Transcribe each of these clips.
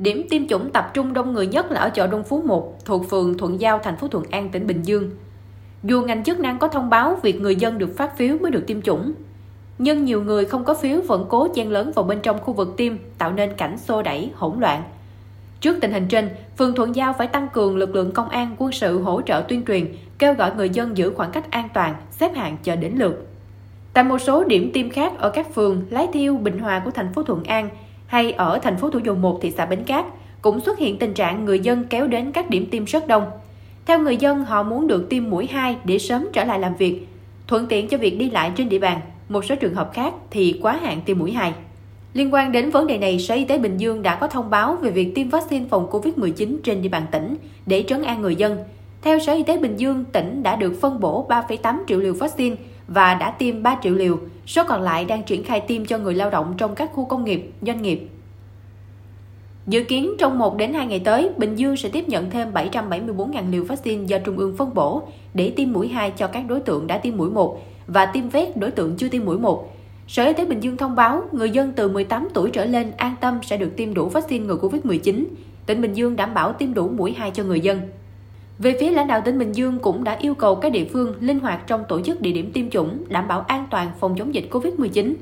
Điểm tiêm chủng tập trung đông người nhất là ở chợ Đông Phú 1, thuộc phường Thuận Giao, thành phố Thuận An, tỉnh Bình Dương. Dù ngành chức năng có thông báo việc người dân được phát phiếu mới được tiêm chủng, nhưng nhiều người không có phiếu vẫn cố chen lớn vào bên trong khu vực tiêm, tạo nên cảnh xô đẩy, hỗn loạn. Trước tình hình trên, phường Thuận Giao phải tăng cường lực lượng công an quân sự hỗ trợ tuyên truyền, kêu gọi người dân giữ khoảng cách an toàn, xếp hàng chờ đến lượt. Tại một số điểm tiêm khác ở các phường Lái Thiêu, Bình Hòa của thành phố Thuận An hay ở thành phố Thủ Dầu Một thị xã Bến Cát cũng xuất hiện tình trạng người dân kéo đến các điểm tiêm rất đông. Theo người dân, họ muốn được tiêm mũi 2 để sớm trở lại làm việc, thuận tiện cho việc đi lại trên địa bàn. Một số trường hợp khác thì quá hạn tiêm mũi 2. Liên quan đến vấn đề này, Sở Y tế Bình Dương đã có thông báo về việc tiêm vaccine phòng COVID-19 trên địa bàn tỉnh để trấn an người dân. Theo Sở Y tế Bình Dương, tỉnh đã được phân bổ 3,8 triệu liều vaccine và đã tiêm 3 triệu liều, số còn lại đang triển khai tiêm cho người lao động trong các khu công nghiệp, doanh nghiệp. Dự kiến trong 1 đến 2 ngày tới, Bình Dương sẽ tiếp nhận thêm 774.000 liều vaccine do Trung ương phân bổ để tiêm mũi 2 cho các đối tượng đã tiêm mũi 1 và tiêm vét đối tượng chưa tiêm mũi 1. Sở Y tế Bình Dương thông báo người dân từ 18 tuổi trở lên an tâm sẽ được tiêm đủ vaccine ngừa Covid-19. Tỉnh Bình Dương đảm bảo tiêm đủ mũi 2 cho người dân. Về phía lãnh đạo tỉnh Bình Dương cũng đã yêu cầu các địa phương linh hoạt trong tổ chức địa điểm tiêm chủng, đảm bảo an toàn phòng chống dịch Covid-19,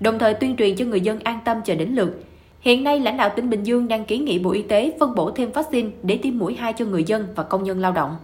đồng thời tuyên truyền cho người dân an tâm chờ đến lượt. Hiện nay, lãnh đạo tỉnh Bình Dương đang kiến nghị Bộ Y tế phân bổ thêm vaccine để tiêm mũi 2 cho người dân và công nhân lao động.